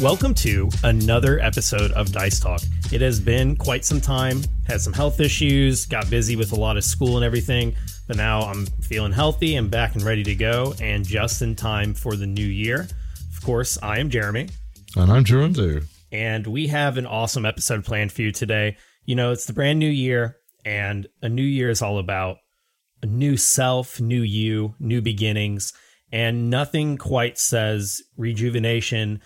Welcome to another episode of Dice Talk. It has been quite some time, had some health issues, got busy with a lot of school and everything, but now I'm feeling healthy and back and ready to go, and just in time for the new year. Of course, I am Jeremy. And I'm Girunduu. And we have an awesome episode planned for you today. You know, it's the brand new year, and a new year is all about a new self, new you, new beginnings, and nothing quite says rejuvenation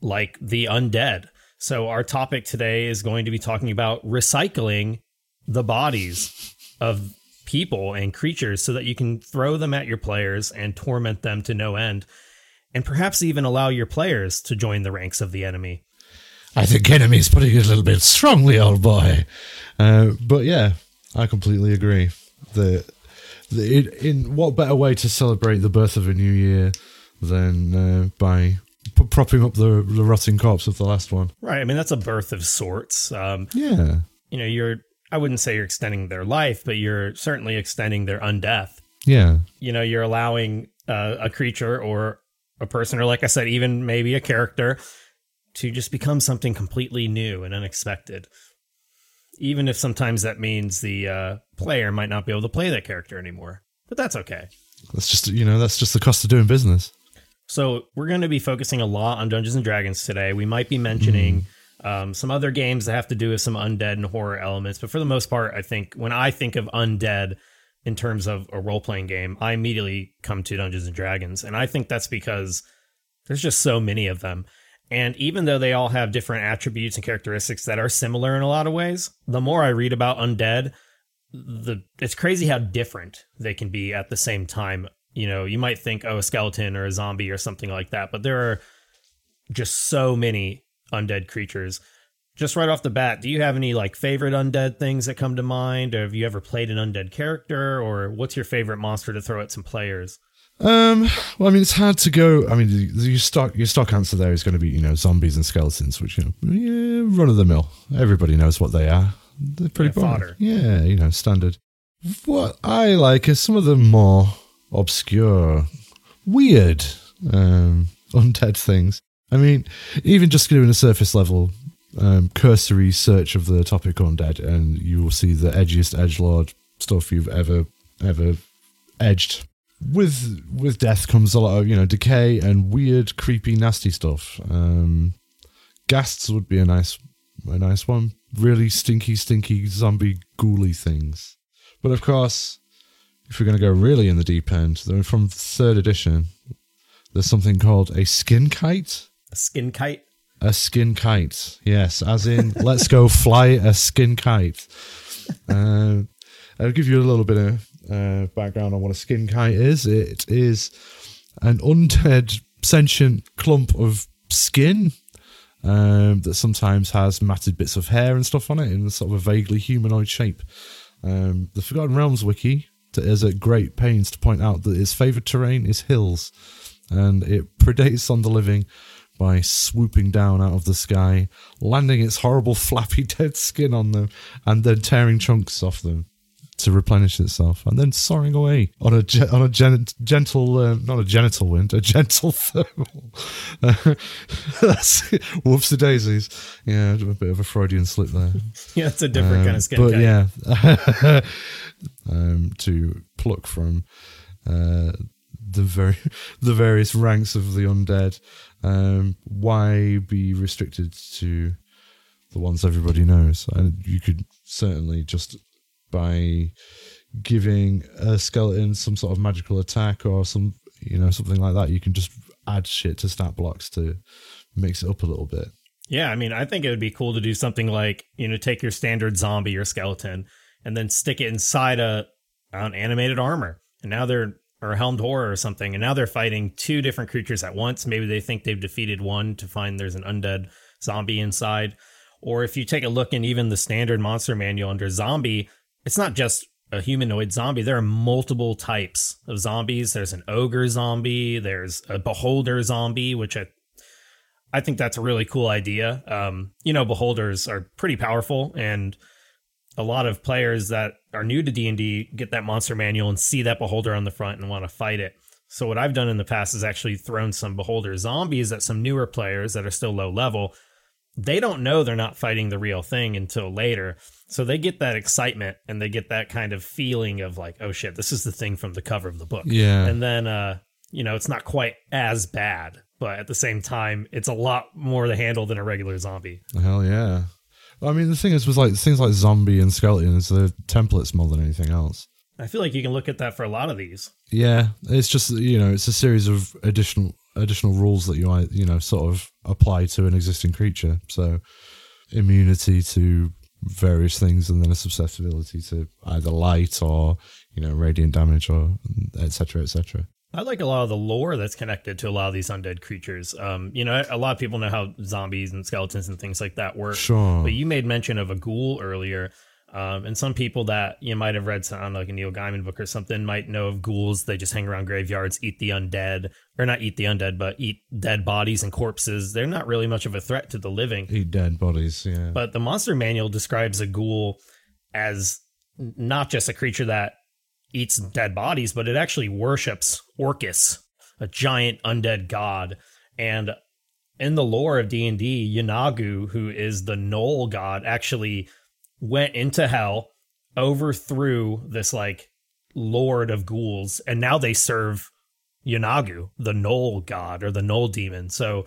like the undead. So, our topic today is going to be talking about recycling the bodies of people and creatures so that you can throw them at your players and torment them to no end, and perhaps even allow your players to join the ranks of the enemy. I think enemy's putting it a little bit strongly, old boy. Uh, but yeah, I completely agree. The, the in, in what better way to celebrate the birth of a new year than uh, by p- propping up the, the rotting corpse of the last one? Right. I mean, that's a birth of sorts. Um, Yeah, you know, you're, I wouldn't say you're extending their life, but you're certainly extending their undeath. yeah, You know, you're allowing uh, a creature or a person, or like I said, even maybe a character to just become something completely new and unexpected. Even if sometimes that means the uh, player might not be able to play that character anymore. But that's okay. that's just you know that's just the cost of doing business. So we're going to be focusing a lot on Dungeons and Dragons today. We might be mentioning um, some other games that have to do with some undead and horror elements, but for the most part, I think when I think of undead in terms of a role playing game, I immediately come to Dungeons and Dragons, and I think that's because there's just so many of them. And even though they all have different attributes and characteristics that are similar in a lot of ways, the more I read about undead, the it's crazy how different they can be at the same time. You know, you might think, oh, a skeleton or a zombie or something like that, but there are just so many undead creatures. Just right off the bat, do you have any like favorite undead things that come to mind? Or have you ever played an undead character? Or what's your favorite monster to throw at some players? Um, well, I mean, it's hard to go. I mean, your stock your stock answer there is going to be you know zombies and skeletons, which you know, yeah, run of the mill. Everybody knows what they are. They're pretty Yeah, boring. fodder. Yeah, you know, standard. What I like is some of the more obscure, weird, um, undead things. I mean, even just doing a surface level, um, cursory search of the topic undead, and you will see the edgiest edge lord stuff you've ever ever edged. With with death comes a lot of you know decay and weird creepy nasty stuff. Um ghasts would be a nice a nice one. Really stinky stinky zombie ghouly things. But of course if we're going to go really in the deep end then from third edition there's something called a skin kite A skin kite? a skin kite yes as in let's go fly a skin kite uh, I'll give you a little bit of uh, background on what a skin kite is. It is an undead sentient clump of skin um, that sometimes has matted bits of hair and stuff on it in sort of a vaguely humanoid shape. Um, the Forgotten Realms wiki is at great pains to point out that its favourite terrain is hills, and it predates on the living by swooping down out of the sky, landing its horrible flappy dead skin on them, and then tearing chunks off them to replenish itself, and then soaring away on a ge- on a gen- gentle, uh, not a genital wind, a gentle thermal. That's the daisies. Yeah, a bit of a Freudian slip there. Yeah, it's a different kind of skin but yeah, um, to pluck from uh, the very the various ranks of the undead. Um, why be restricted to the ones everybody knows? And you could certainly just by giving a skeleton some sort of magical attack or some you know something like that, you can just add shit to stat blocks to mix it up a little bit. Yeah, I mean, I think it would be cool to do something like, you know, take your standard zombie or skeleton and then stick it inside a an animated armor. And now they're or a helmed horror or something, and now they're fighting two different creatures at once. Maybe they think they've defeated one to find there's an undead zombie inside. Or if you take a look in even the standard monster manual under zombie, it's not just a humanoid zombie. There are multiple types of zombies. There's an ogre zombie, there's a beholder zombie, which I I think that's a really cool idea. Um, you know, beholders are pretty powerful, and a lot of players that are new to D and D get that monster manual and see that beholder on the front and want to fight it. So what I've done in the past is actually thrown some beholder zombies at some newer players that are still low level. They don't know they're not fighting the real thing until later. So they get that excitement and they get that kind of feeling of like, oh shit, this is the thing from the cover of the book. Yeah. And then uh, you know, it's not quite as bad, but at the same time, it's a lot more to handle than a regular zombie. Hell yeah. I mean, the thing is, with like things like zombie and skeletons, they're templates more than anything else. I feel like you can look at that for a lot of these. Yeah, it's just you know, it's a series of additional additional rules that you might you know sort of apply to an existing creature. So immunity to various things, and then a susceptibility to either light or you know radiant damage or etc. etc. I like a lot of the lore that's connected to a lot of these undead creatures. Um, you know, a lot of people know how zombies and skeletons and things like that work. Sure. But you made mention of a ghoul earlier. Um, and some people that you might have read on like a Neil Gaiman book or something might know of ghouls. They just hang around graveyards, eat the undead, or not eat the undead, but eat dead bodies and corpses. They're not really much of a threat to the living. Eat dead bodies, yeah. But the monster manual describes a ghoul as not just a creature that eats dead bodies, but it actually worships Orcus, a giant undead god. And in the lore of D&D, Yeenoghu, who is the Gnoll god, actually went into hell, overthrew this like lord of ghouls, and now they serve Yeenoghu, the Gnoll god or the Gnoll demon. So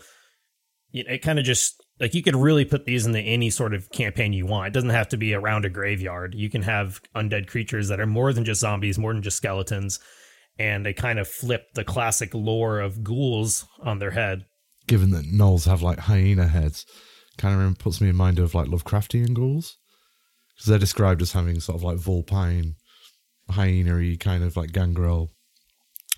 it kind of just like you could really put these into any sort of campaign you want. It doesn't have to be around a graveyard. You can have undead creatures that are more than just zombies, more than just skeletons, and they kind of flip the classic lore of ghouls on their head. Given that gnolls have like hyena heads, kind of puts me in mind of like Lovecraftian ghouls because they're described as having sort of like vulpine, hyena kind of like gangrel,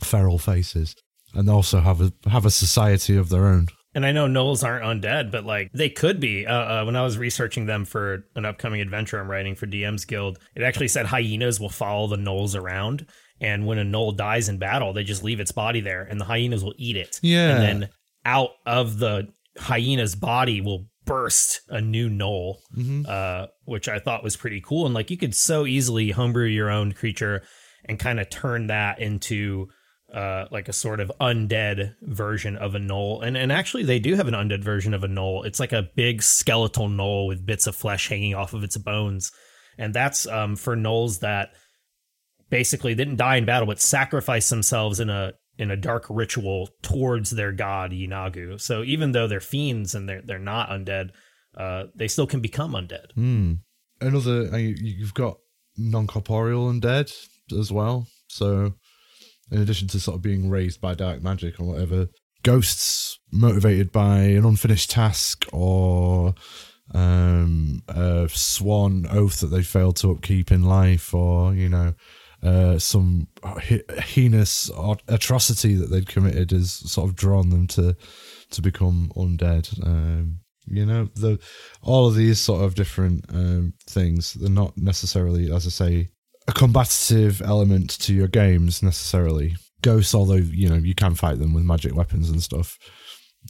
feral faces, and they also have a have a society of their own. And I know gnolls aren't undead, but like they could be. Uh, uh, when I was researching them for an upcoming adventure I'm writing for DM's Guild, it actually said hyenas will follow the gnolls around, and when a gnoll dies in battle, they just leave its body there, and the hyenas will eat it. Yeah, and then out of the hyena's body will burst a new gnoll, mm-hmm. uh, which I thought was pretty cool. And like you could so easily homebrew your own creature and kind of turn that into uh, like a sort of undead version of a gnoll. And and actually they do have an undead version of a gnoll. It's like a big skeletal gnoll with bits of flesh hanging off of its bones. And that's um, for gnolls that basically didn't die in battle but sacrificed themselves in a in a dark ritual towards their god Yeenoghu. So even though they're fiends and they're they're not undead, uh, they still can become undead. Mm. Another you've got non-corporeal undead as well. So in addition to sort of being raised by dark magic or whatever, ghosts motivated by an unfinished task or um, a sworn oath that they failed to upkeep in life, or you know, uh, some heinous atrocity that they'd committed has sort of drawn them to to become undead. Um, you know, the all of these sort of different um, things. They're not necessarily, as I say, a combative element to your games necessarily. Ghosts, although you know you can fight them with magic weapons and stuff,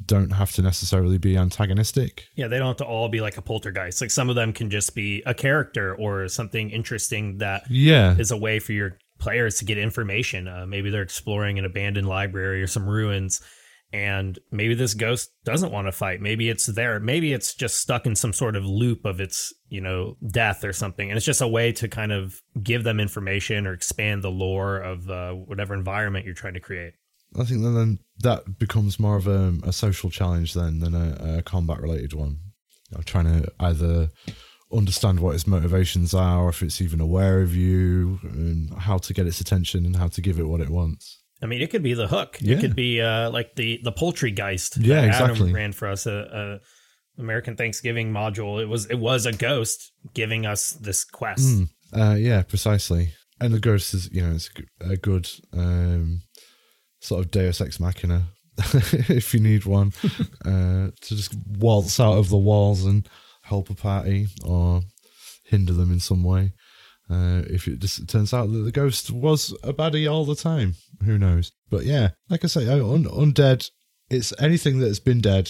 don't have to necessarily be antagonistic. Yeah, they don't have to all be like a poltergeist. Like some of them can just be a character or something interesting that yeah is a way for your players to get information. Uh, maybe they're exploring an abandoned library or some ruins, and maybe this ghost doesn't want to fight maybe it's there maybe it's just stuck in some sort of loop of its you know death or something and it's just a way to kind of give them information or expand the lore of uh, whatever environment you're trying to create i think then that becomes more of a, a social challenge then than a, a combat related one trying to either understand what its motivations are or if it's even aware of you and how to get its attention and how to give it what it wants I mean, it could be the hook. Yeah. It could be uh, like the the poultry geist. Yeah, exactly. Adam ran for us a, a, American Thanksgiving module. It was it was a ghost giving us this quest. Mm, uh, yeah, precisely. And the ghost is you know it's a good um, sort of Deus ex machina if you need one uh, to just waltz out of the walls and help a party or hinder them in some way. Uh, if it just turns out that the ghost was a baddie all the time, who knows? But yeah, like I say, un- undead. It's anything that has been dead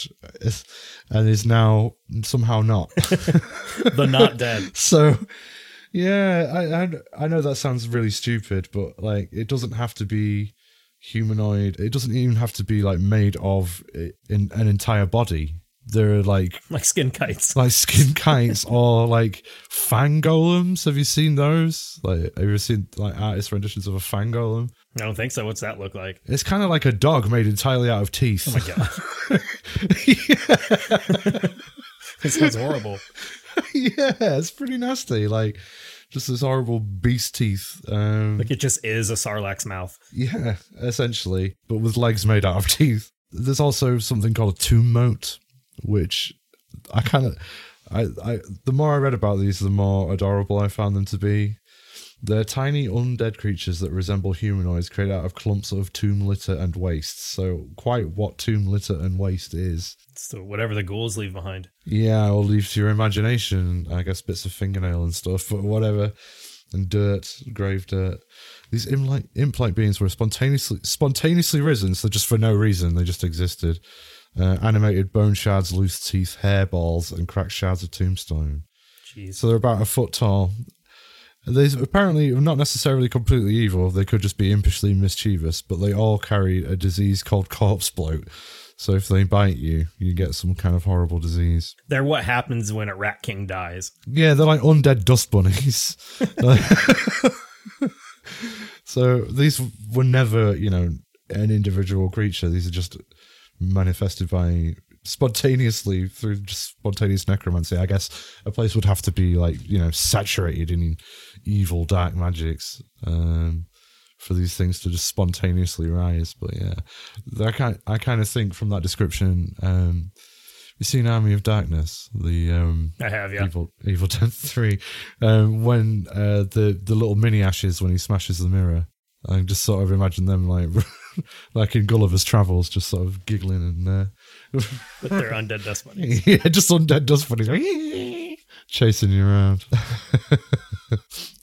and is now somehow not. the not dead. so, yeah, I, I I know that sounds really stupid, but like it doesn't have to be humanoid. It doesn't even have to be like made of eh, in an entire body. There are like Like skin kites. like skin kites or like fang golems. Have you seen those? Like, have you seen like artist renditions of a fang golem? I don't think so. What's that look like? It's kind of like a dog made entirely out of teeth. Oh my god. this sounds horrible. yeah, it's pretty nasty. Like just this horrible beast teeth. Um, Like it just is a Sarlacc's mouth. yeah, essentially, but with legs made out of teeth. There's also something called a tomb mote, which I kind of, I, I, the more I read about these, the more adorable I found them to be. They're tiny undead creatures that resemble humanoids created out of clumps of tomb litter and waste. So, quite what tomb litter and waste is. So whatever the ghouls leave behind. Yeah, or leave to your imagination. I guess bits of fingernail and stuff, but whatever. And dirt, grave dirt. These imp-like, imp-like beings were spontaneously spontaneously risen, so just for no reason, they just existed. Uh, animated bone shards, loose teeth, hairballs, and cracked shards of tombstone. Jeez. So they're about a foot tall. They apparently are not necessarily completely evil. They could just be impishly mischievous, but they all carry a disease called corpse bloat. So if they bite you, you get some kind of horrible disease. They're what happens when a rat king dies. Yeah, they're like undead dust bunnies. so these were never, you know, an individual creature. These are just manifested by spontaneously through just spontaneous necromancy. I guess a place would have to be like, you know, saturated in evil dark magics. Um for these things to just spontaneously rise. But yeah, I kind I kind of think from that description, um, you seen Army of Darkness, the um, I have, yeah. Evil Evil Dead Three, um, when uh, the the little mini ashes when he smashes the mirror. I can just sort of imagine them like like in Gulliver's Travels, just sort of giggling and uh, With their undead dust bunnies. yeah, just undead dust bunnies like, chasing you around.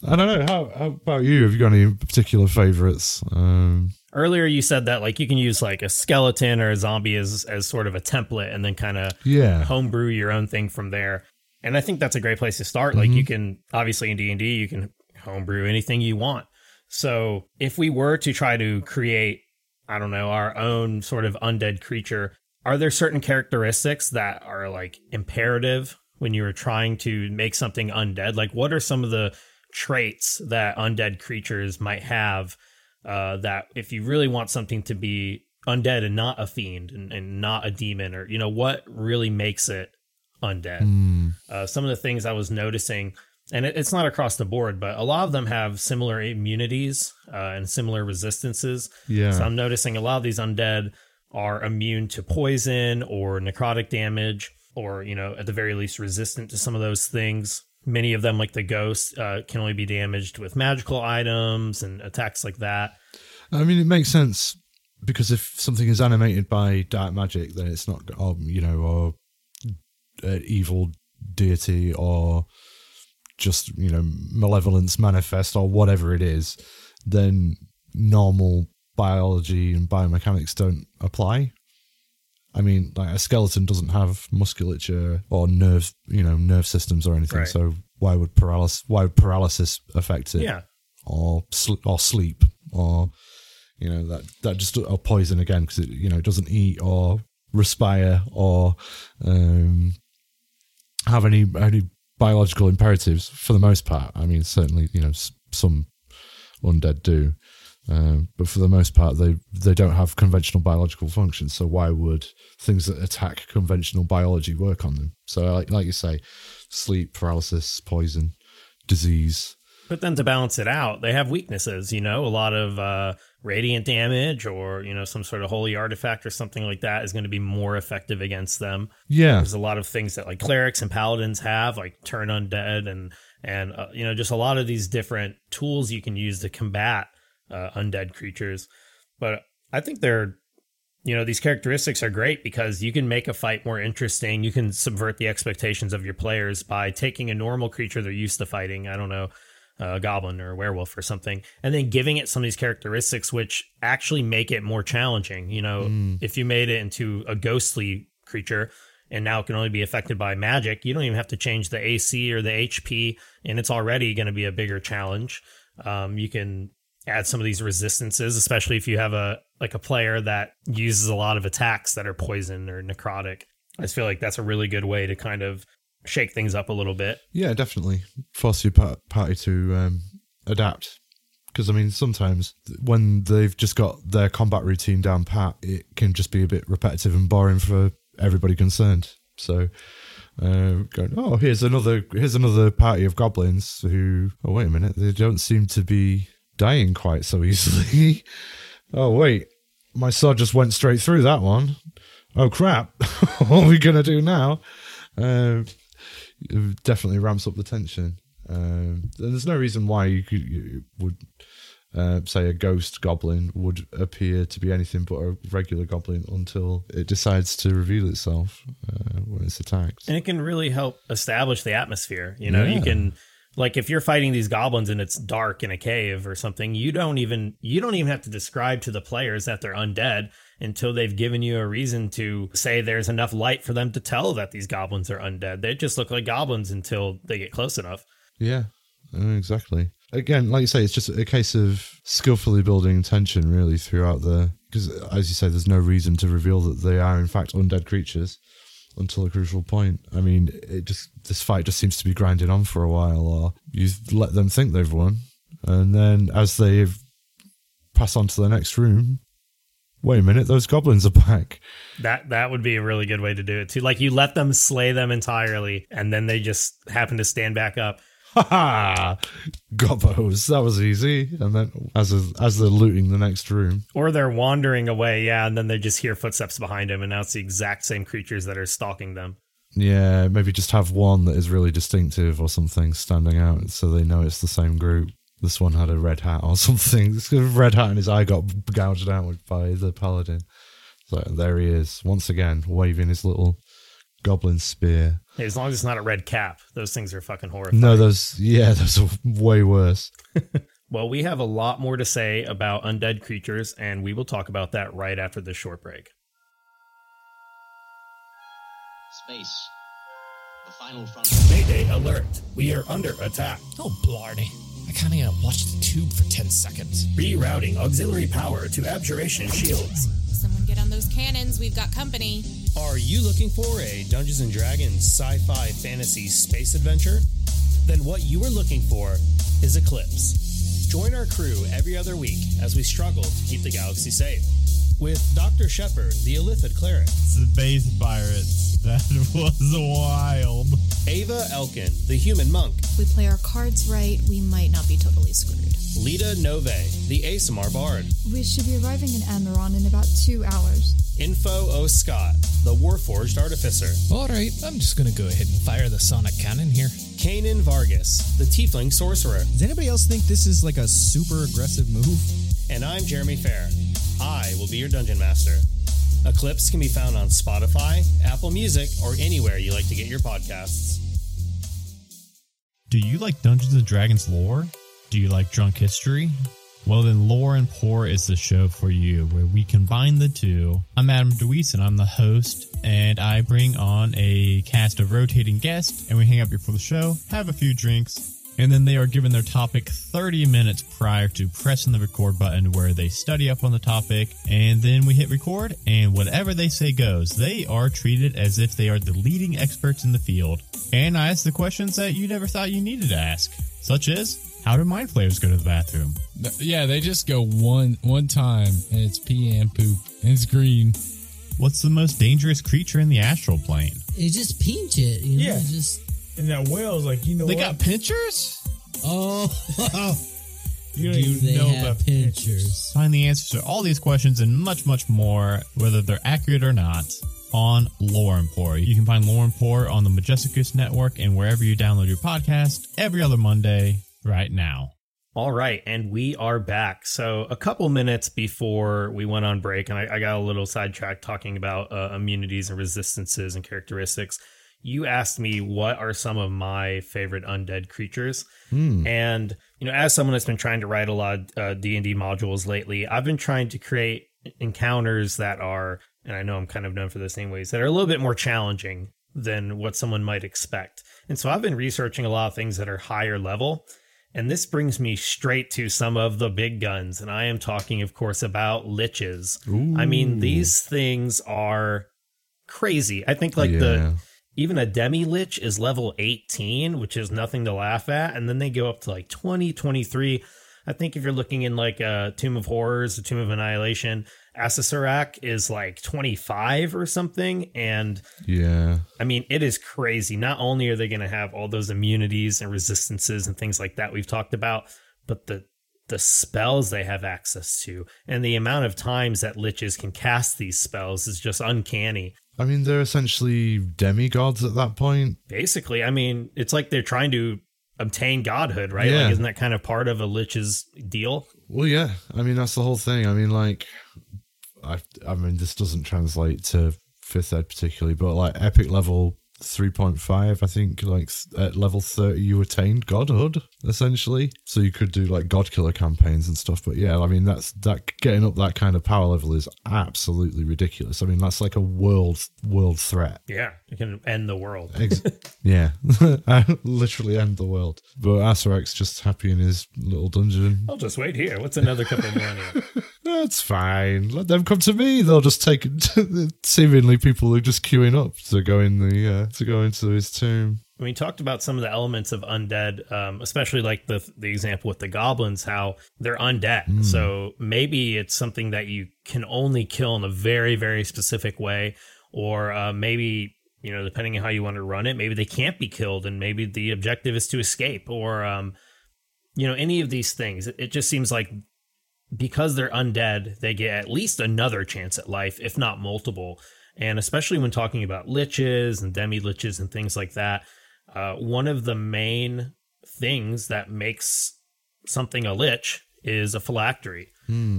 I don't know. How, how about you? Have you got any particular favorites? Um, Earlier you said that like you can use like a skeleton or a zombie as as sort of a template and then kind of yeah, homebrew your own thing from there. And I think that's a great place to start. Like you can obviously in D&D you can homebrew anything you want. So, if we were to try to create I don't know, our own sort of undead creature, are there certain characteristics that are like imperative when you were trying to make something undead? Like what are some of the traits that undead creatures might have uh, that if you really want something to be undead and not a fiend and, and not a demon or you know what really makes it undead Mm, uh, some of the things i was noticing and it, it's not across the board but a lot of them have similar immunities uh, and similar resistances yeah. so i'm noticing a lot of these undead are immune to poison or necrotic damage or you know at the very least resistant to some of those things many of them like the ghost uh, can only be damaged with magical items and attacks like that I mean, it makes sense because if something is animated by dark magic, then it's not, um, you know, or evil deity or just you know malevolence manifest or whatever it is. Then normal biology and biomechanics don't apply. I mean, like a skeleton doesn't have musculature or nerve, you know, nerve systems or anything. Right. So why would paralysis? Why would paralysis affect it? yeah or sl- or sleep or you know that that just or poison again because it you know it doesn't eat or respire or um, have any any biological imperatives for the most part. I mean, certainly you know s- some undead do, um, but for the most part they they don't have conventional biological functions. So why would things that attack conventional biology work on them? So like like you say, sleep, paralysis, poison, disease. But then to balance it out, they have weaknesses, you know, a lot of uh, radiant damage or, you know, some sort of holy artifact or something like that is going to be more effective against them. Yeah, There's a lot of things that like clerics and paladins have, like turn undead and, and, uh, you know, just a lot of these different tools you can use to combat uh, undead creatures. But I think they're, you know, these characteristics are great because you can make a fight more interesting. You can subvert the expectations of your players by taking a normal creature they're used to fighting. I don't know, a goblin or a werewolf or something, and then giving it some of these characteristics which actually make it more challenging. You know, if you made it into a ghostly creature and now it can only be affected by magic, you don't even have to change the AC or the HP, and it's already going to be a bigger challenge. Um, you can add some of these resistances, especially if you have a like a player that uses a lot of attacks that are poison or necrotic. I just feel like that's a really good way to kind of shake things up a little bit. Yeah, definitely force your par- party to um, adapt. Because I mean, sometimes when they've just got their combat routine down pat, it can just be a bit repetitive and boring for everybody concerned. So, uh, going, oh, here's another here's another party of goblins who. Oh, wait a minute, they don't seem to be dying quite so easily. oh, wait, my sword just went straight through that one. Oh crap! what are we gonna do now? Uh, it definitely ramps up the tension. Um, and there's no reason why you, could, you would uh, say a ghost goblin would appear to be anything but a regular goblin until it decides to reveal itself uh, when it's attacked. And it can really help establish the atmosphere. You know, Yeah. you can like if you're fighting these goblins and it's dark in a cave or something, you don't even you don't even have to describe to the players that they're undead until they've given you a reason to say there's enough light for them to tell that these goblins are undead. They just look like goblins until they get close enough. Yeah, exactly. Again, like you say, it's just a case of skillfully building tension really throughout the. Because as you say, there's no reason to reveal that they are in fact undead creatures until a crucial point. I mean, it just this fight just seems to be grinding on for a while, or you let them think they've won, and then as they pass on to the next room, wait a minute, those goblins are back. That that would be a really good way to do it too. Like you let them slay them entirely and then they just happen to stand back up. Ha ha! Gobbos, that was easy. And then as as they're looting the next room, Or they're wandering away, yeah, and then they just hear footsteps behind them and now it's the exact same creatures that are stalking them. Yeah, maybe just have one that is really distinctive or something standing out so they know it's the same group. This one had a red hat or something. This red hat and his eye got gouged out by the paladin. So there he is, once again, waving his little goblin spear. Hey, as long as it's not a red cap, those things are fucking horrifying. No, those, yeah, those are way worse. Well, we have a lot more to say about undead creatures, and we will talk about that right after this short break. Space. The final front. Mayday alert! We are under attack. Oh, blarney. I can't gotta watch the tube for 10 seconds. Rerouting auxiliary power to abjuration shields. Someone get on those cannons. We've got company. Are you looking for a Dungeons and Dragons sci-fi fantasy space adventure? Then what you are looking for is Eclipse. Join our crew every other week as we struggle to keep the galaxy safe. With Dr. Shepard, the Illithid cleric, Space pirates. That was wild. Ava Elkin, the human monk, we play our cards right, we might not be totally screwed. Lita Nove, the ASMR bard, We should be arriving in Amaron in about two hours. Info O. Scott, the Warforged artificer, Alright, I'm just gonna go ahead and fire the sonic cannon here. Kanan Vargas, the tiefling sorcerer, Does anybody else think this is like a super aggressive move? and I'm Jeremy Fair. I will be your dungeon master. Eclipse can be found on Spotify, Apple Music, or anywhere you like to get your podcasts. Do you like Dungeons and Dragons lore? Do you like drunk history? Well, then Lore and Pour is the show for you, where we combine the two. I'm Adam DeWeese, and I'm the host, and I bring on a cast of rotating guests, and we hang out before the show, have a few drinks, and then they are given their topic 30 minutes prior to pressing the record button, where they study up on the topic, and then we hit record, and whatever they say goes. They are treated as if they are the leading experts in the field, and I ask the questions that you never thought you needed to ask, such as how do mind flayers go to the bathroom? Yeah, they just go one one time and it's pee and poop and it's green. What's the most dangerous creature in the astral plane? It just pinch it, you know. Yeah. it Just And that whale's like, you know They what? got pinchers? oh, you don't do even they know have about pinchers? Find the answers to all these questions and much, much more, whether they're accurate or not, on Lore and Pour. You can find Lore and Pour on the Majestic Goose Network and wherever you download your podcast every other Monday right now. All right, and we are back. So, a couple minutes before we went on break, and I, I got a little sidetracked talking about uh, immunities and resistances and characteristics. You asked me what are some of my favorite undead creatures, and you know, as someone that's been trying to write a lot of D and D modules lately, I've been trying to create encounters that are, and I know I'm kind of known for the same ways that are a little bit more challenging than what someone might expect. And so, I've been researching a lot of things that are higher level And this brings me straight to some of the big guns. And I am talking, of course, about liches. I mean, these things are crazy. I think like Yeah. the even a demi lich is level 18, which is nothing to laugh at. And then they go up to like 20, 23. I think if you're looking in like a Tomb of Horrors, a Tomb of Annihilation, Acererak is like 25 or something. And Yeah. I mean, it is crazy. Not only are they going to have all those immunities and resistances and things like that we've talked about, but the the spells they have access to and the amount of times that liches can cast these spells is just uncanny. I mean, they're essentially demigods at that point. Basically, I mean, it's like they're trying to obtain godhood, right? Yeah. Like, isn't that kind of part of a lich's deal? Well, yeah. I mean, that's the whole thing. I mean, like, I, I mean, this doesn't translate to fifth ed particularly, but like epic level 3.5, I think, like at level 30, you attained godhood essentially. So you could do like god killer campaigns and stuff. But yeah, I mean, that's that getting up that kind of power level is absolutely ridiculous. I mean, that's like a world world threat. Yeah, it can end the world. Ex- yeah, literally end the world. But Acererak's just happy in his little dungeon. I'll just wait here. What's another couple millennia? That's fine. Let them come to me. They'll just take seemingly people are just queuing up to go in the uh, to go into his tomb. we talked about some of the elements of undead, um, especially like the the example with the goblins, how they're undead. So maybe it's something that you can only kill in a very very specific way, or uh, maybe you know depending on how you want to run it, maybe they can't be killed, and maybe the objective is to escape, or um, you know any of these things. It, it just seems like because they're undead, they get at least another chance at life, if not multiple. And especially when talking about liches and demi liches and things like that, uh, one of the main things that makes something a lich is a phylactery.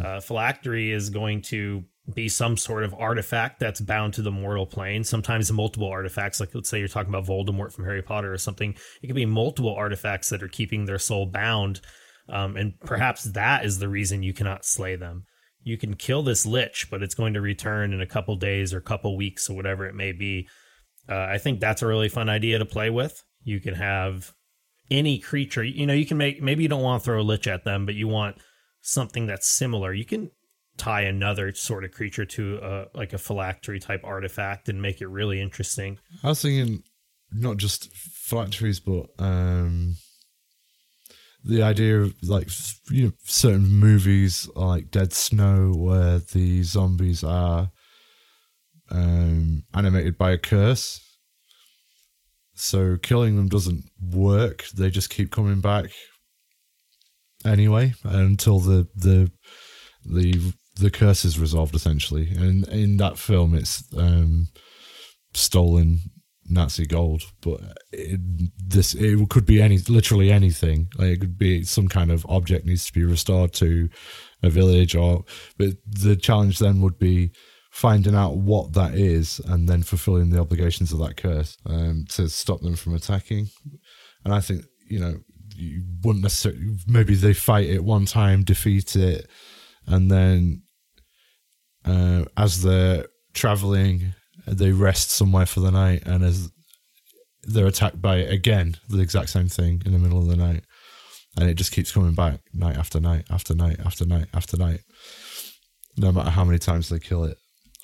Uh, phylactery is going to be some sort of artifact that's bound to the mortal plane. Sometimes multiple artifacts, like let's say you're talking about Voldemort from Harry Potter or something. It could be multiple artifacts that are keeping their soul bound. Um, and perhaps that is the reason you cannot slay them. You can kill this lich, but it's going to return in a couple days or couple weeks or whatever it may be. Uh, I think that's a really fun idea to play with. You can have any creature, you know, you can make, maybe you don't want to throw a lich at them, but you want something that's similar. You can tie another sort of creature to a, like a phylactery type artifact and make it really interesting. I was thinking not just phylacteries, but um, the idea of like you know certain movies like Dead Snow, where the zombies are um, animated by a curse. So killing them doesn't work. They just keep coming back anyway until the the the the curse is resolved essentially. And in that film, it's um, stolen Nazi gold, but it, this it could be any literally anything. Like it could be some kind of object needs to be restored to a village, or but the challenge then would be finding out what that is and then fulfilling the obligations of that curse um, to stop them from attacking. And I think you know you wouldn't necessarily maybe they fight it one time, defeat it, and then uh, as they're traveling, they rest somewhere for the night, and as they're attacked by it again, the exact same thing in the middle of the night, and it just keeps coming back night after night after night after night after night, no matter how many times they kill it,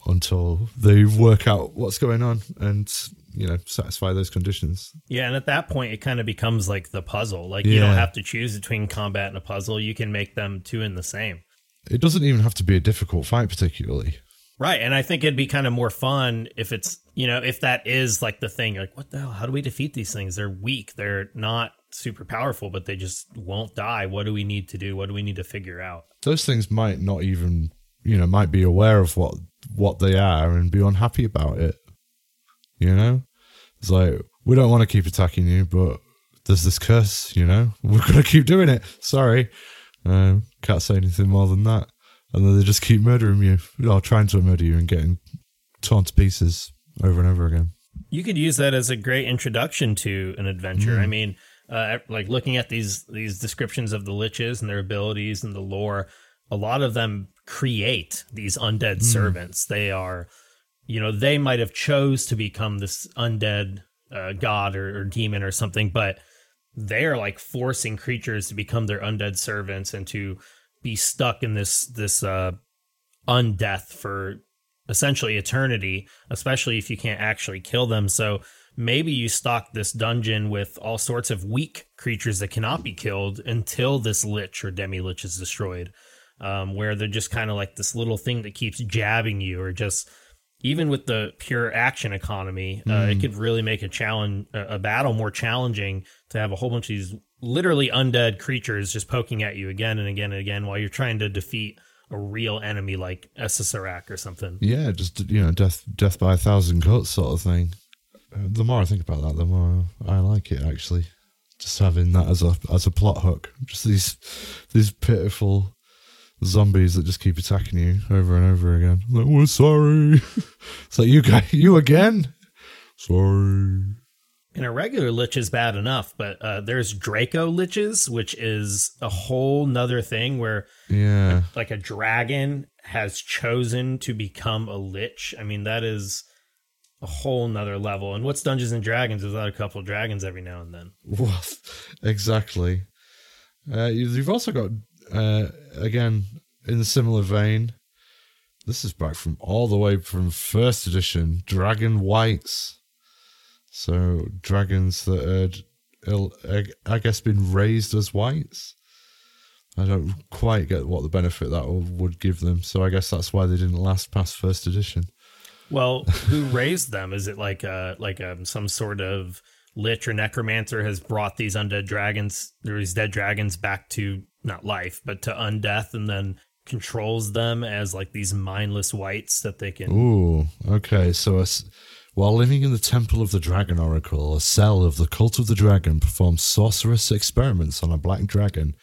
until they work out what's going on and you know satisfy those conditions. Yeah, and at that point, it kind of becomes like the puzzle. Like you don't have to choose between combat and a puzzle. You can make them two in the same. It doesn't even have to be a difficult fight, particularly. Right. And I think it'd be kind of more fun if it's, you know, if that is like the thing, like, what the hell? How do we defeat these things? They're weak. They're not super powerful, but they just won't die. What do we need to do? What do we need to figure out? those things might not even you know might be aware of what what they are and be unhappy about it you know it's like we don't want to keep attacking you but there's this curse you know we're gonna keep doing it sorry um, can't say anything more than that and then they just keep murdering you or trying to murder you and getting torn to pieces over and over again You could use that as a great introduction to an adventure. Mm. I mean, uh, like looking at these these descriptions of the liches and their abilities and the lore, a lot of them create these undead Mm. servants. They are, you know, they might have chose to become this undead uh, god or, or demon or something, but they are like forcing creatures to become their undead servants and to be stuck in this this uh undeath for essentially eternity, especially if you can't actually kill them. So maybe you stock this dungeon with all sorts of weak creatures that cannot be killed until this lich or demi lich is destroyed. Um, where they're just kind of like this little thing that keeps jabbing you, or just even with the pure action economy, uh, Mm. it could really make a challenge, a a battle more challenging to have a whole bunch of these literally undead creatures just poking at you again and again and again while you're trying to defeat a real enemy like Acererak or something. Yeah, just you know, death death by a thousand cuts sort of thing. Uh, The more I think about that, the more I like it. Actually, just having that as a as a plot hook. Just these these pitiful zombies that just keep attacking you over and over again. Like, we're sorry. it's like you guys, you again. Sorry. And a regular lich is bad enough, but uh, there's Draco liches, which is a whole nother thing where Yeah. like a dragon has chosen to become a lich. I mean, that is a whole nother level. And what's Dungeons and Dragons without a couple of dragons every now and then? Well, exactly. Uh, you- you've also got, uh, again, in a similar vein, this is back from all the way from first edition, Dragon Wights. So, dragons that had, ill- I- guess, been raised as wights. I don't quite get what the benefit that would give them. So, I guess that's why they didn't last past first edition. Well, who raised them? Is it like a like um some sort of lich or necromancer has brought these undead dragons, or these dead dragons, back to not life, but to undeath, and then controls them as like these mindless wights that they can. Ooh, okay. So, a while living in the Temple of the Dragon Oracle, a cell of the Cult of the Dragon performed sorcerous experiments on a black dragon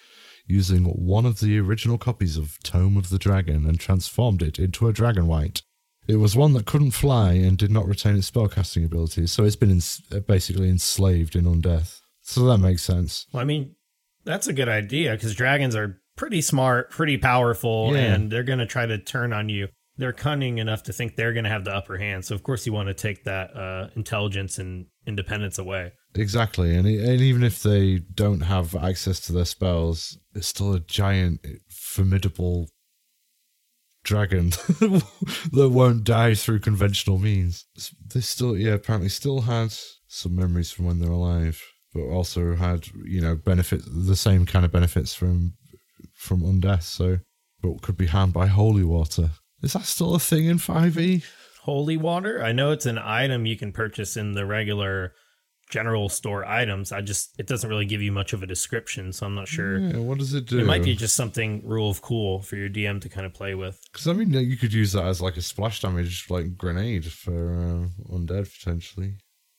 using one of the original copies of Tome of the Dragon and transformed it into a dragon wight. It was one that couldn't fly and did not retain its spellcasting abilities, so it's been ens- basically enslaved in undeath. So that makes sense. Well, I mean, that's a good idea because dragons are pretty smart, pretty powerful, Yeah. and they're going to try to turn on you. They're cunning enough to think they're going to have the upper hand. So, of course, you want to take that uh, intelligence and independence away. Exactly, and, and even if they don't have access to their spells, it's still a giant, formidable dragon that won't die through conventional means. They still, yeah, apparently still had some memories from when they're alive, but also had, you know, benefit the same kind of benefits from from undeath. So, but could be harmed by holy water. Is that still a thing in Five E? Holy water. I know it's an item you can purchase in the regular general store items. I just it doesn't really give you much of a description, so I'm not sure. Yeah, what does it do? It might be just something rule of cool for your DM to kind of play with. Because I mean, you could use that as like a splash damage, like grenade for uh, undead potentially.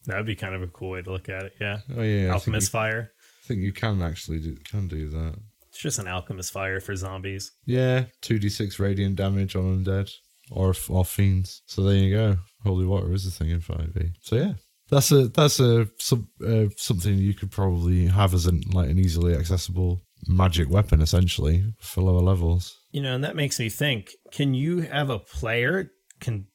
That would be kind of a cool way to look at it. Yeah. Oh yeah, I Alchemist you- fire. I think you can actually do, can do that. It's just an alchemist fire for zombies. Yeah, two d six radiant damage on undead or or fiends. So there you go. Holy water is a thing in five e. So yeah, that's a that's a some, uh, something you could probably have as an like an easily accessible magic weapon essentially for lower levels. You know, and that makes me think: Can you have a player can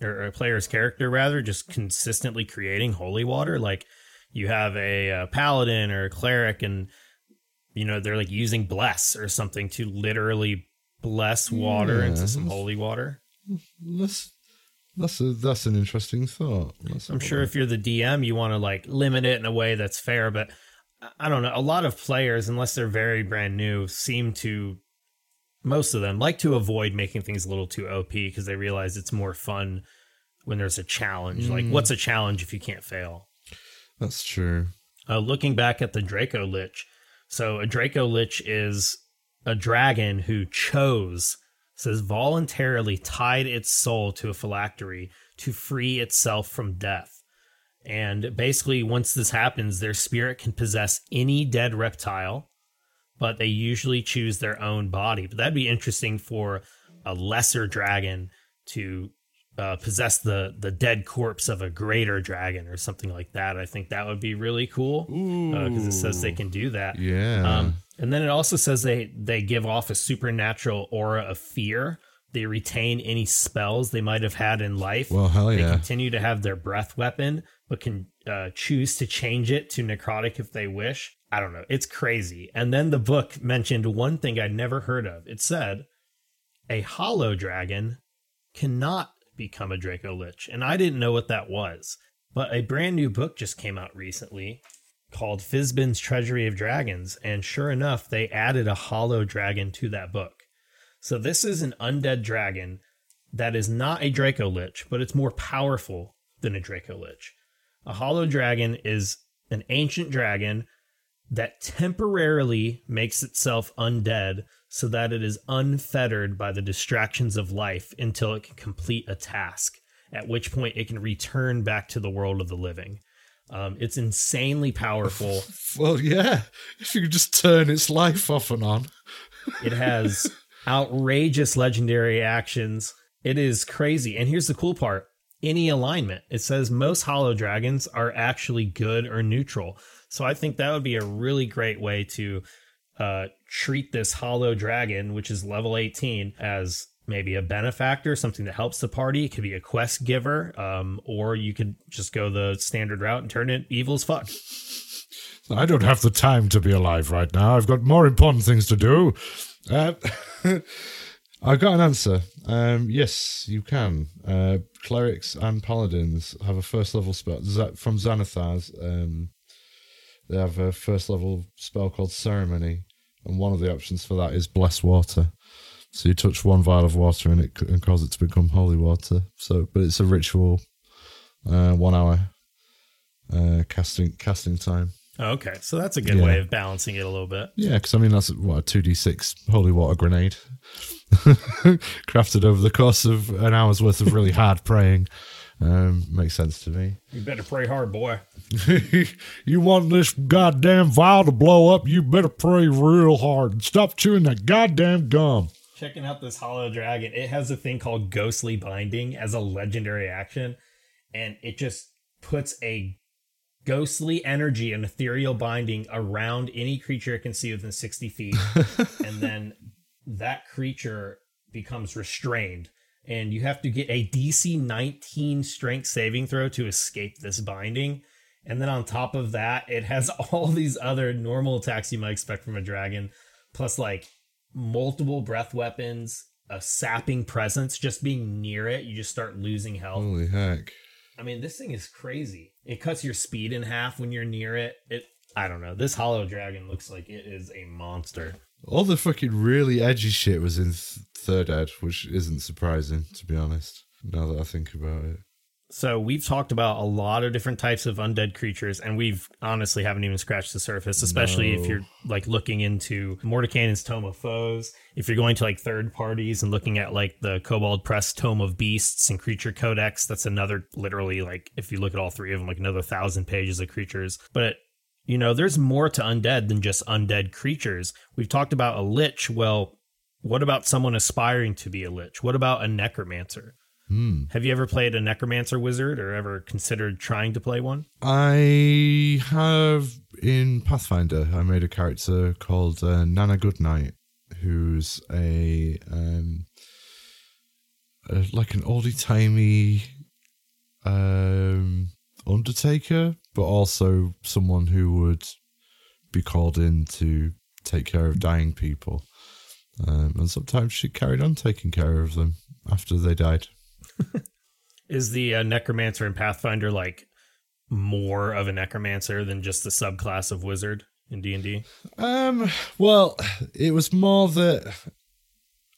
or a player's character rather just consistently creating holy water? Like you have a, uh paladin or a cleric, and you know they're like using bless or something to literally bless water Yeah. into some holy water. That's that's a that's an interesting thought. Let's I'm sure if you're the DM, you want to like limit it in a way that's fair, but I- don't know. A lot of players, unless they're very brand new, seem to most of them like to avoid making things a little too OP because they realize it's more fun when there's a challenge. Like, Mm. what's a challenge if you can't fail? that's true. Uh, looking back at the Draco Lich, so a Draco Lich is a dragon who chose, says voluntarily tied its soul to a phylactery to free itself from death. And basically, once this happens, their spirit can possess any dead reptile, but they usually choose their own body. But that'd be interesting for a lesser dragon to uh, possess the the dead corpse of a greater dragon or something like that. I think that would be really cool because it says they can do that. Yeah. Um, and then it also says they they give off a supernatural aura of fear. They retain any spells they might have had in life. Well, hell They continue to have their breath weapon, but can uh, choose to change it to necrotic if they wish. I don't know. It's crazy. And then the book mentioned one thing I'd never heard of. It said a hollow dragon cannot become a Draco Lich. And I didn't know what that was. But a brand new book just came out recently called Fizban's Treasury of Dragons. And sure enough, they added a hollow dragon to that book. So this is an undead dragon that is not a Draco Lich, but it's more powerful than a Draco Lich. A hollow dragon is an ancient dragon that temporarily makes itself undead so that it is unfettered by the distractions of life until it can complete a task, at which point it can return back to the world of the living. Um, it's insanely powerful. Well, yeah. If you could just turn its life off and on. it has outrageous legendary actions. It is crazy. And here's the cool part any alignment. It says most hollow dragons are actually good or neutral. So I think that would be a really great way to uh, treat this hollow dragon, which is level 18, as maybe a benefactor, something that helps the party. It could be a quest giver, um, or you could just go the standard route and turn it evil as fuck. I don't have the time to be alive right now. I've got more important things to do. Uh, I got an answer. Um, yes, you can. Uh, clerics and paladins have a first level spell from Xanathar's. Um, they have a first level spell called Ceremony, and one of the options for that is Bless Water. So you touch one vial of water and it and cause it to become holy water. So, but it's a ritual, uh, one hour uh, casting casting time. Okay, so that's a good yeah. way of balancing it a little bit. Yeah, because I mean that's what a two d six holy water grenade, crafted over the course of an hour's worth of really hard praying. Um, makes sense to me. You better pray hard, boy. you want this goddamn vial to blow up? You better pray real hard. And stop chewing that goddamn gum. Checking out this hollow dragon. It has a thing called ghostly binding as a legendary action, and it just puts a ghostly energy and ethereal binding around any creature it can see within 60 feet. and then that creature becomes restrained. And you have to get a DC 19 strength saving throw to escape this binding. And then on top of that, it has all these other normal attacks you might expect from a dragon, plus like multiple breath weapons, a sapping presence. Just being near it, you just start losing health. Holy heck. I mean, this thing is crazy. It cuts your speed in half when you're near it. It I don't know. This hollow dragon looks like it is a monster. All the fucking really edgy shit was in th- third ed, which isn't surprising to be honest. Now that I think about it. So we've talked about a lot of different types of undead creatures, and we've honestly haven't even scratched the surface. Especially no. if you're like looking into Mordenkainen's Tome of Foes. If you're going to like third parties and looking at like the Kobold Press Tome of Beasts and Creature Codex, that's another literally like if you look at all three of them, like another thousand pages of creatures. But you know, there's more to undead than just undead creatures. We've talked about a lich. Well, what about someone aspiring to be a lich? What about a necromancer? Hmm. Have you ever played a necromancer wizard or ever considered trying to play one? I have in Pathfinder. I made a character called uh, Nana Goodnight, who's a um, like an oldie timey um, undertaker, but also someone who would be called in to take care of dying people. Um, and sometimes she carried on taking care of them after they died. Is the uh, necromancer in Pathfinder like more of a necromancer than just the subclass of wizard in D and D? Um. Well, it was more that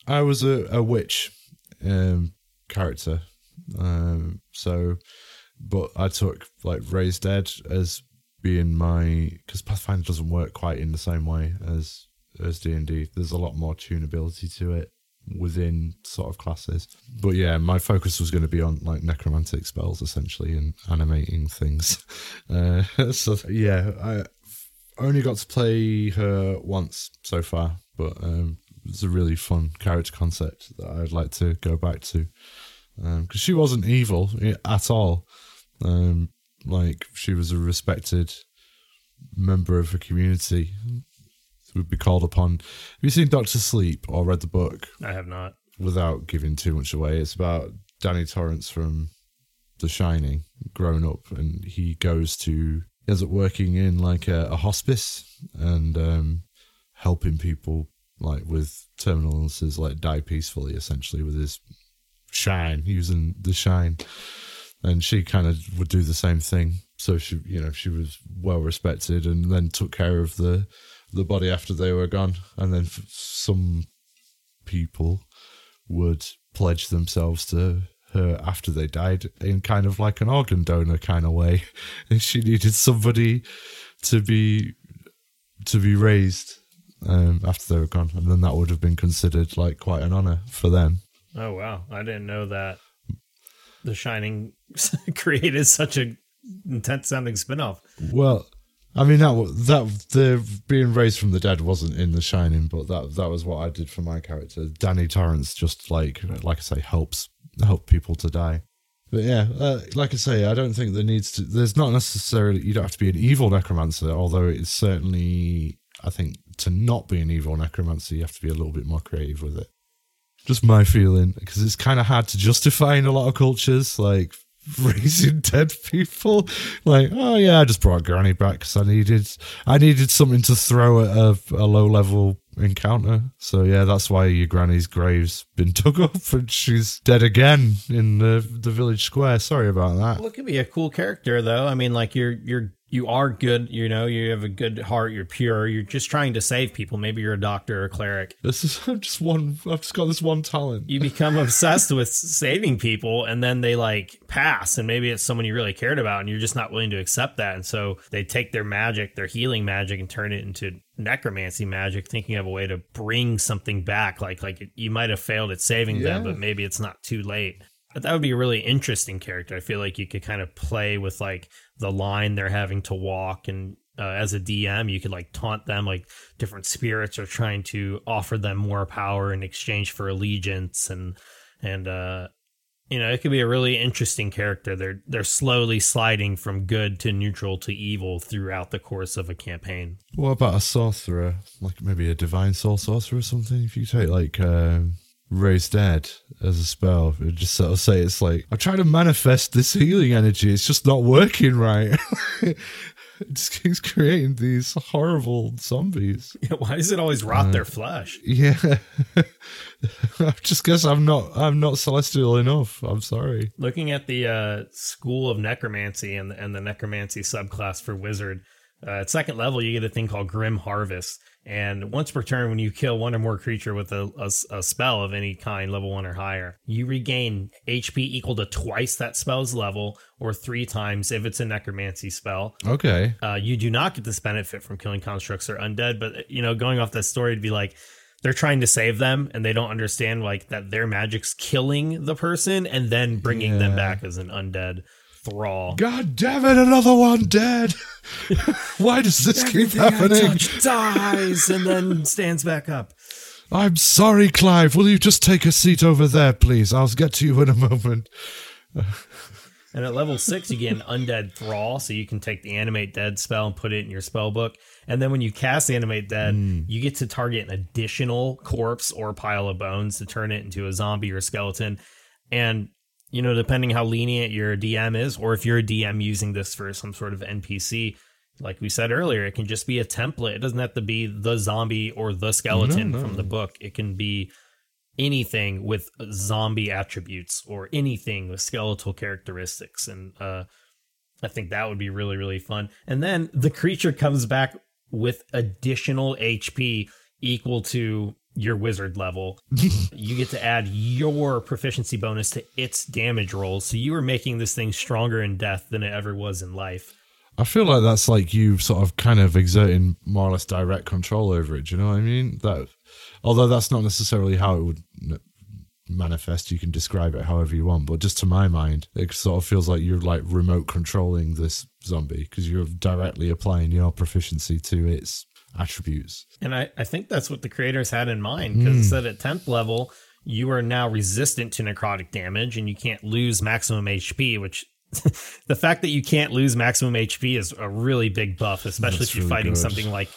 I was a, a witch um, character. Um. So, but I took like raised dead as being my because Pathfinder doesn't work quite in the same way as as D and D. There's a lot more tunability to it within sort of classes. But yeah, my focus was going to be on like necromantic spells essentially and animating things. Uh, so yeah, I only got to play her once so far, but um, it's a really fun character concept that I'd like to go back to because um, she wasn't evil at all. Um, like she was a respected member of a community would be called upon. Have you seen Doctor Sleep or read the book? I have not. Without giving too much away, it's about Danny Torrance from The Shining, grown up, and he goes to he ends up working in like a, a hospice and um, helping people like with terminal illnesses like die peacefully essentially with his shine using the shine and she kind of would do the same thing. So she you know she was well respected and then took care of the the body after they were gone. And then some people would pledge themselves to her after they died in kind of like an organ donor kind of way. And she needed somebody to be to be raised um, after they were gone. And then that would have been considered like quite an honor for them. Oh wow, I didn't know that. The Shining created such a intense sounding spinoff. well I mean that that the being raised from the dead wasn't in The Shining, but that that was what I did for my character. Danny Torrance just like like I say helps help people to die. But yeah, uh, like I say, I don't think there needs to. There's not necessarily you don't have to be an evil necromancer, although it's certainly I think to not be an evil necromancer, you have to be a little bit more creative with it. Just my feeling, because it's kind of hard to justify in a lot of cultures, like raising dead people. Like, oh yeah, I just brought Granny back because I needed, I needed something to throw at a, a low level encounter. So yeah, that's why your granny's grave's been dug up and she's dead again in the the village square. Sorry about that. Well, it could be a cool character though. I mean, like you're you're you are good. You know, you have a good heart. You're pure. You're just trying to save people. Maybe you're a doctor or a cleric. This is I'm just one. I've just got this one talent. You become obsessed with saving people, and then they like pass, and maybe it's someone you really cared about, and you're just not willing to accept that, and so they take their magic, their healing magic, and turn it into necromancy magic, thinking of a way to bring something back. Like like you might have failed at saving them, but maybe it's not too late. But that would be a really interesting character. I feel like you could kind of play with like the line they're having to walk and uh, as a DM, you could like taunt them like different spirits are trying to offer them more power in exchange for allegiance and and uh you know, it could be a really interesting character. They're they're slowly sliding from good to neutral to evil throughout the course of a campaign. What about a sorcerer? Like maybe a divine soul sorcerer or something? If you take like um, raise dead as a spell, it just sort of say it's like I'm trying to manifest this healing energy. It's just not working right. it just keeps creating these horrible zombies. Why does it always rot their flesh? Yeah, I just guess I'm not I'm not celestial enough. I'm sorry. Looking at the uh, school of necromancy and the, and the necromancy subclass for wizard, uh, at second level you get a thing called Grim Harvest, and once per turn, when you kill one or more creature with a, a, a spell of any kind, level one or higher, you regain HP equal to twice that spell's level, or three times if it's a necromancy spell. Okay. Uh, you do not get this benefit from killing constructs or undead, but you know, going off that story, it'd be like they're trying to save them and they don't understand like that their magic's killing the person and then bringing them back as an undead thrall. God damn it! Another one dead. Why does this keep Everything I happening? touch dies and then stands back up. I'm sorry, Clive. Will you just take a seat over there, please? I'll get to you in a moment. And at level six, you get an undead thrall, so you can take the animate dead spell and put it in your spell book. And then when you cast animate dead, hmm. you get to target an additional corpse or pile of bones to turn it into a zombie or skeleton. And you know, depending how lenient your DM is, or if you're a DM using this for some sort of NPC, like we said earlier, it can just be a template. It doesn't have to be the zombie or the skeleton No, no. from the book. It can be anything with zombie attributes or anything with skeletal characteristics and uh i think that would be really really fun and then the creature comes back with additional hp equal to your wizard level you get to add your proficiency bonus to its damage rolls so you are making this thing stronger in death than it ever was in life I feel like that's like you sort of kind of exerting more or less direct control over it. Do you know what I mean? That, although that's not necessarily how it would manifest, you can describe it however you want. But just to my mind, it sort of feels like you're like remote controlling this zombie because you're directly applying your proficiency to its attributes. And I, I think that's what the creators had in mind because it hmm. said at 10th level, you are now resistant to necrotic damage and you can't lose maximum HP, which the fact that you can't lose maximum HP is a really big buff, especially That's if you're really fighting good. something like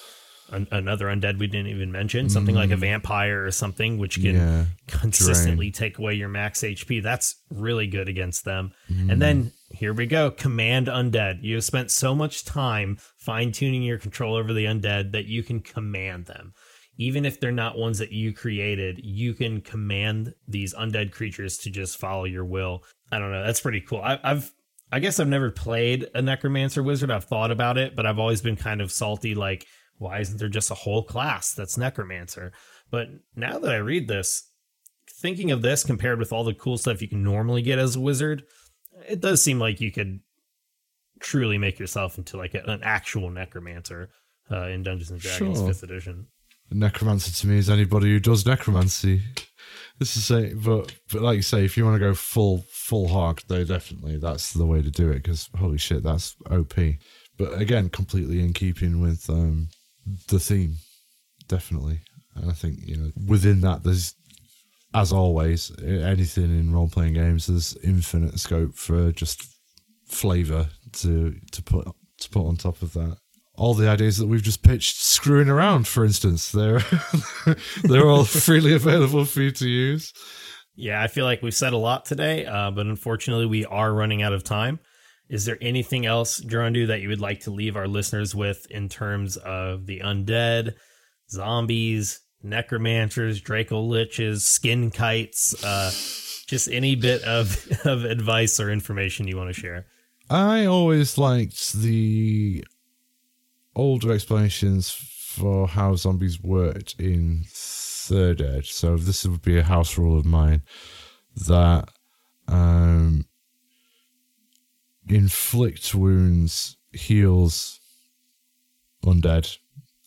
an, another undead we didn't even mention, something like a mm. vampire or something, which can Yeah, consistently take away your max HP. That's really good against them. And mm. then here we go. Command undead. You have spent so much time fine tuning your control over the undead that you can command them. Even if they're not ones that you created, you can command these undead creatures to just follow your will. I don't know. That's pretty cool. I, I've, I guess I've never played a necromancer wizard. I've thought about it, but I've always been kind of salty. Like, why isn't there just a whole class that's necromancer? But now that I read this, thinking of this compared with all the cool stuff you can normally get as a wizard, it does seem like you could truly make yourself into like a, an actual necromancer uh, in Dungeons and Dragons Sure. Fifth Edition. necromancer to me is anybody who does necromancy. This is a but but like you say, if you want to go full full hog, they definitely that's the way to do it because holy shit, that's OP. But again, completely in keeping with um, the theme, definitely. And I think you know within that, there's as always anything in role playing games, there's infinite scope for just flavor to to put to put on top of that all the ideas that we've just pitched screwing around for instance they're they're all freely available for you to use Yeah, I feel like we've said a lot today, uh, but unfortunately, we are running out of time. Is there anything else, Girunduu, that you would like to leave our listeners with in terms of the undead, zombies, necromancers, Draco liches, skin kites, uh, just any bit of, of advice or information you want to share? i always liked the older explanations for how zombies worked in third ed so this would be a house rule of mine that um inflict wounds heals undead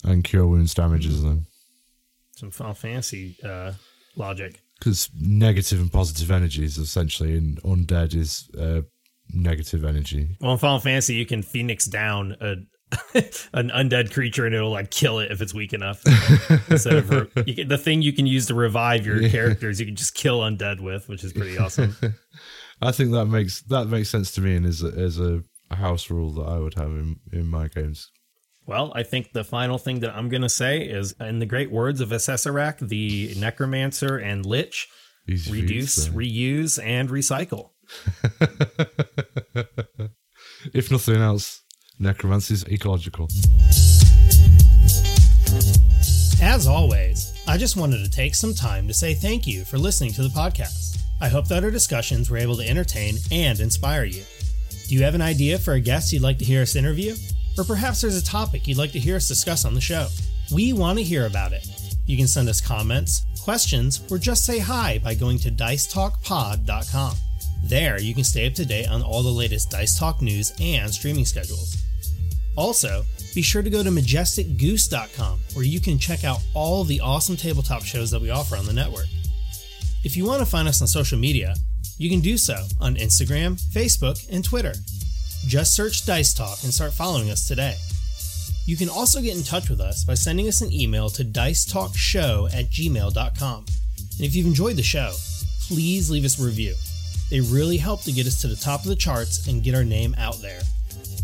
and cure wounds damages them Some Final Fantasy uh, logic. because negative and positive energies essentially in undead is uh, negative energy Well, in Final Fantasy, you can Phoenix down a an undead creature and it'll like kill it if it's weak enough. Instead of can, the thing you can use to revive your Yeah. characters, you can just kill undead with, which is pretty awesome. i think that makes that makes sense to me and is a, is a, a house rule that i would have in, in my games Well, I think the final thing that I'm going to say is, in the great words of Acererak, the Necromancer and Lich, Easy for you to reduce, say. reuse, and recycle. if nothing else necromancy is ecological As always, I just wanted to take some time to say thank you for listening to the podcast. I hope that our discussions were able to entertain and inspire you. Do you have an idea for a guest you'd like to hear us interview? Or perhaps there's a topic you'd like to hear us discuss on the show? We want to hear about it. You can send us comments, questions, or just say hi by going to dicetalkpod.com. There, you can stay up to date on all the latest Dice Talk news and streaming schedules. Also, be sure to go to majesticgoose.com where you can check out all the awesome tabletop shows that we offer on the network. If you want to find us on social media, you can do so on Instagram, Facebook, and Twitter. Just search Dice Talk and start following us today. You can also get in touch with us by sending us an email to dicetalkshow at gmail.com. And if you've enjoyed the show, please leave us a review. They really help to get us to the top of the charts and get our name out there.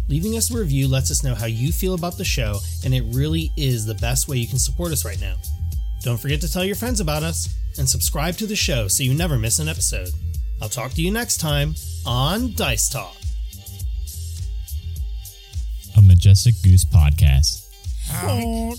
Leaving us a review lets us know how you feel about the show, and it really is the best way you can support us right now. Don't forget to tell your friends about us and subscribe to the show so you never miss an episode. I'll talk to you next time on Dice Talk. A Majestic Goose podcast. Honk.